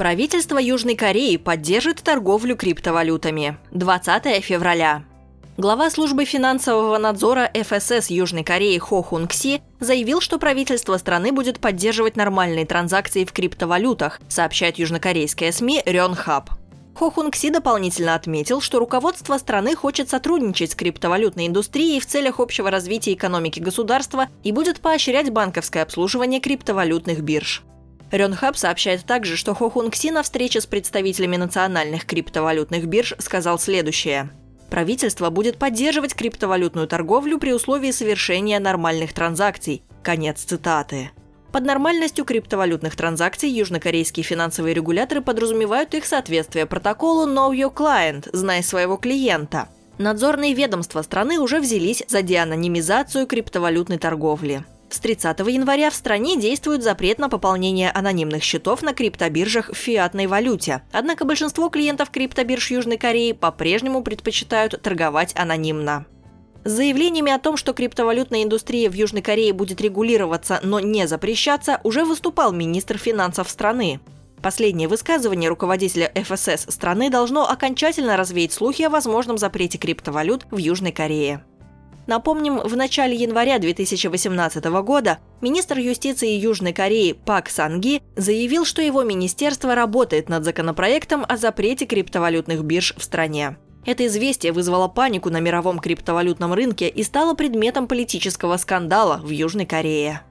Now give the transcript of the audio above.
Правительство Южной Кореи поддержит торговлю криптовалютами. 20 февраля. Глава службы финансового надзора ФСС Южной Кореи Хо Хун Кси заявил, что правительство страны будет поддерживать нормальные транзакции в криптовалютах, сообщает южнокорейская СМИ Рёнхаб. Хо Хун Кси дополнительно отметил, что руководство страны хочет сотрудничать с криптовалютной индустрией в целях общего развития экономики государства и будет поощрять банковское обслуживание криптовалютных бирж. Рёнхаб сообщает также, что Хо Хун Кси на встрече с представителями национальных криптовалютных бирж сказал следующее. Правительство будет поддерживать криптовалютную торговлю при условии совершения нормальных транзакций. Конец цитаты. Под нормальностью криптовалютных транзакций южнокорейские финансовые регуляторы подразумевают их соответствие протоколу Know Your Client – «Знай своего клиента». Надзорные ведомства страны уже взялись за деанонимизацию криптовалютной торговли. С 30 января в стране действует запрет на пополнение анонимных счетов на криптобиржах в фиатной валюте. Однако большинство клиентов криптобирж Южной Кореи по-прежнему предпочитают торговать анонимно. С заявлениями о том, что криптовалютная индустрия в Южной Корее будет регулироваться, но не запрещаться, уже выступал министр финансов страны. Последнее высказывание руководителя ФСС страны должно окончательно развеять слухи о возможном запрете криптовалют в Южной Корее. Напомним, в начале января 2018 года министр юстиции Южной Кореи Пак Санги заявил, что его министерство работает над законопроектом о запрете криптовалютных бирж в стране. Это известие вызвало панику на мировом криптовалютном рынке и стало предметом политического скандала в Южной Корее.